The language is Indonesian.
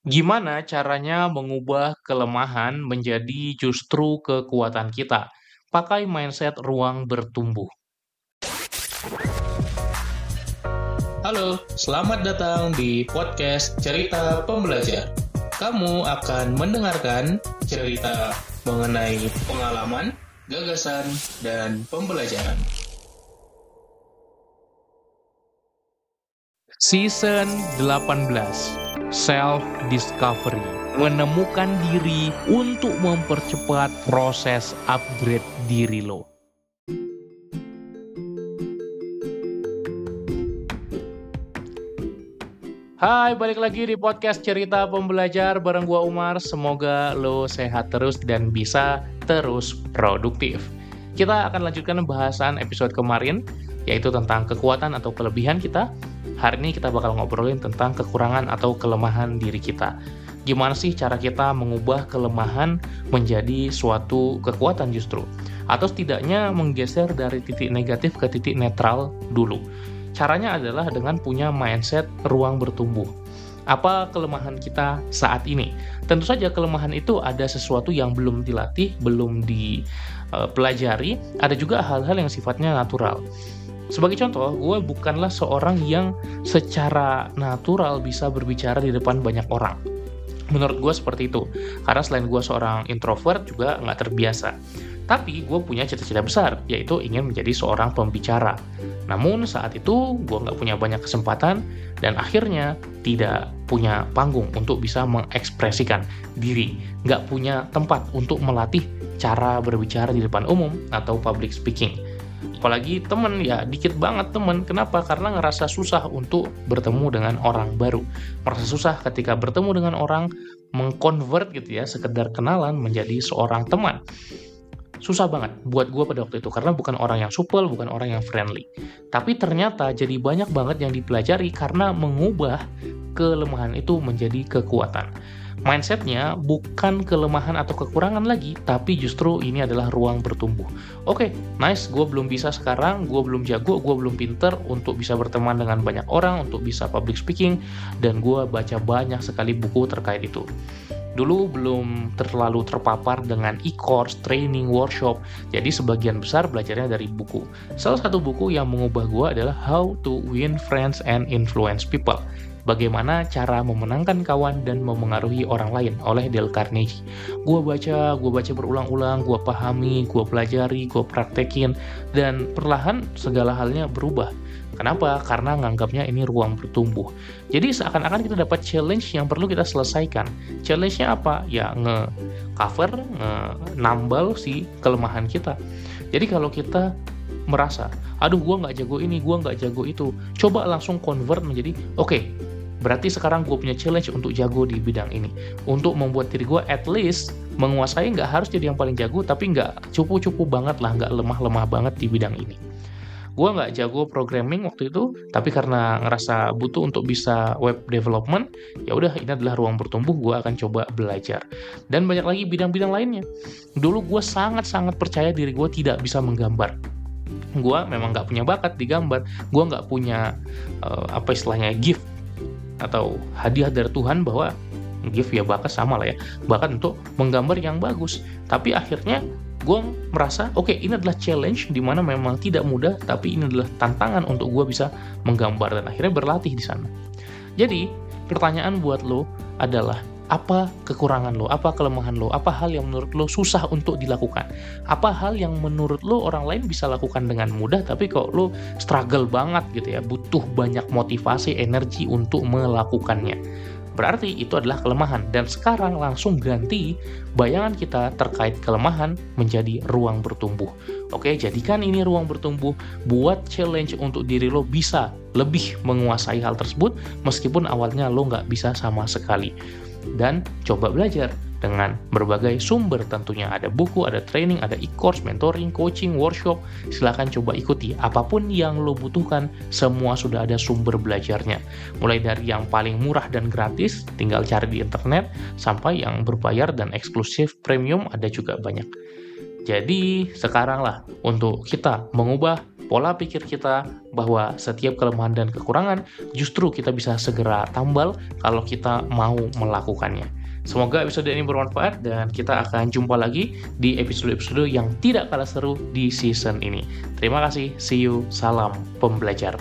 Gimana caranya mengubah kelemahan menjadi justru kekuatan kita? Pakai mindset ruang bertumbuh. Halo, selamat datang di podcast Cerita Pembelajar. Kamu akan mendengarkan cerita mengenai pengalaman, gagasan, dan pembelajaran. Season 18 self discovery, menemukan diri untuk mempercepat proses upgrade diri lo. Hai, balik lagi di podcast Cerita Pembelajar bareng gua Umar. Semoga lo sehat terus dan bisa terus produktif. Kita akan lanjutkan bahasan episode kemarin, yaitu tentang kekuatan atau kelebihan kita Hari ini kita bakal ngobrolin tentang kekurangan atau kelemahan diri kita. Gimana sih cara kita mengubah kelemahan menjadi suatu kekuatan justru? Atau setidaknya menggeser dari titik negatif ke titik netral dulu. Caranya adalah dengan punya mindset ruang bertumbuh. Apa kelemahan kita saat ini? Tentu saja kelemahan itu ada sesuatu yang belum dilatih, belum dipelajari, ada juga hal-hal yang sifatnya natural. Sebagai contoh, gue bukanlah seorang yang secara natural bisa berbicara di depan banyak orang. Menurut gue seperti itu, karena selain gue seorang introvert juga nggak terbiasa. Tapi gue punya cita-cita besar, yaitu ingin menjadi seorang pembicara. Namun saat itu gue nggak punya banyak kesempatan dan akhirnya tidak punya panggung untuk bisa mengekspresikan diri. Nggak punya tempat untuk melatih cara berbicara di depan umum atau public speaking apalagi temen ya dikit banget temen. Kenapa? Karena ngerasa susah untuk bertemu dengan orang baru. Merasa susah ketika bertemu dengan orang mengkonvert gitu ya sekedar kenalan menjadi seorang teman. Susah banget buat gue pada waktu itu karena bukan orang yang supel bukan orang yang friendly. Tapi ternyata jadi banyak banget yang dipelajari karena mengubah kelemahan itu menjadi kekuatan mindsetnya bukan kelemahan atau kekurangan lagi, tapi justru ini adalah ruang bertumbuh. Oke, okay, nice, gue belum bisa sekarang, gue belum jago, gue belum pinter untuk bisa berteman dengan banyak orang, untuk bisa public speaking, dan gue baca banyak sekali buku terkait itu. Dulu belum terlalu terpapar dengan e-course, training, workshop, jadi sebagian besar belajarnya dari buku. Salah satu buku yang mengubah gue adalah How to Win Friends and Influence People Bagaimana cara memenangkan kawan dan memengaruhi orang lain oleh Dale Carnegie. Gue baca, gue baca berulang-ulang, gue pahami, gue pelajari, gue praktekin, dan perlahan segala halnya berubah. Kenapa? Karena nganggapnya ini ruang bertumbuh. Jadi seakan-akan kita dapat challenge yang perlu kita selesaikan. Challenge-nya apa? Ya nge-cover, nge-nambal si kelemahan kita. Jadi kalau kita merasa, aduh gue nggak jago ini, gue nggak jago itu, coba langsung convert menjadi, oke, okay, Berarti sekarang gue punya challenge untuk jago di bidang ini. Untuk membuat diri gue at least menguasai nggak harus jadi yang paling jago, tapi nggak cupu-cupu banget lah, nggak lemah-lemah banget di bidang ini. Gue nggak jago programming waktu itu, tapi karena ngerasa butuh untuk bisa web development, ya udah ini adalah ruang bertumbuh, gue akan coba belajar. Dan banyak lagi bidang-bidang lainnya. Dulu gue sangat-sangat percaya diri gue tidak bisa menggambar gue memang nggak punya bakat di gambar gue nggak punya uh, apa istilahnya gift atau hadiah dari Tuhan bahwa gift ya bakat sama lah ya. Bakat untuk menggambar yang bagus. Tapi akhirnya gue merasa oke okay, ini adalah challenge di mana memang tidak mudah tapi ini adalah tantangan untuk gue bisa menggambar dan akhirnya berlatih di sana. Jadi pertanyaan buat lo adalah apa kekurangan lo, apa kelemahan lo, apa hal yang menurut lo susah untuk dilakukan, apa hal yang menurut lo orang lain bisa lakukan dengan mudah, tapi kok lo struggle banget gitu ya, butuh banyak motivasi, energi untuk melakukannya. Berarti itu adalah kelemahan. Dan sekarang langsung ganti bayangan kita terkait kelemahan menjadi ruang bertumbuh. Oke, jadikan ini ruang bertumbuh, buat challenge untuk diri lo bisa lebih menguasai hal tersebut meskipun awalnya lo nggak bisa sama sekali dan coba belajar dengan berbagai sumber. Tentunya ada buku, ada training, ada e-course, mentoring, coaching, workshop. Silahkan coba ikuti. Apa pun yang lo butuhkan semua sudah ada sumber belajarnya. Mulai dari yang paling murah dan gratis tinggal cari di internet sampai yang berbayar dan eksklusif premium ada juga banyak. Jadi sekarang lah untuk kita mengubah pola pikir kita bahwa setiap kelemahan dan kekurangan justru kita bisa segera tambal kalau kita mau melakukannya. Semoga episode ini bermanfaat dan kita akan jumpa lagi di episode-episode yang tidak kalah seru di season ini. Terima kasih, see you, salam pembelajar.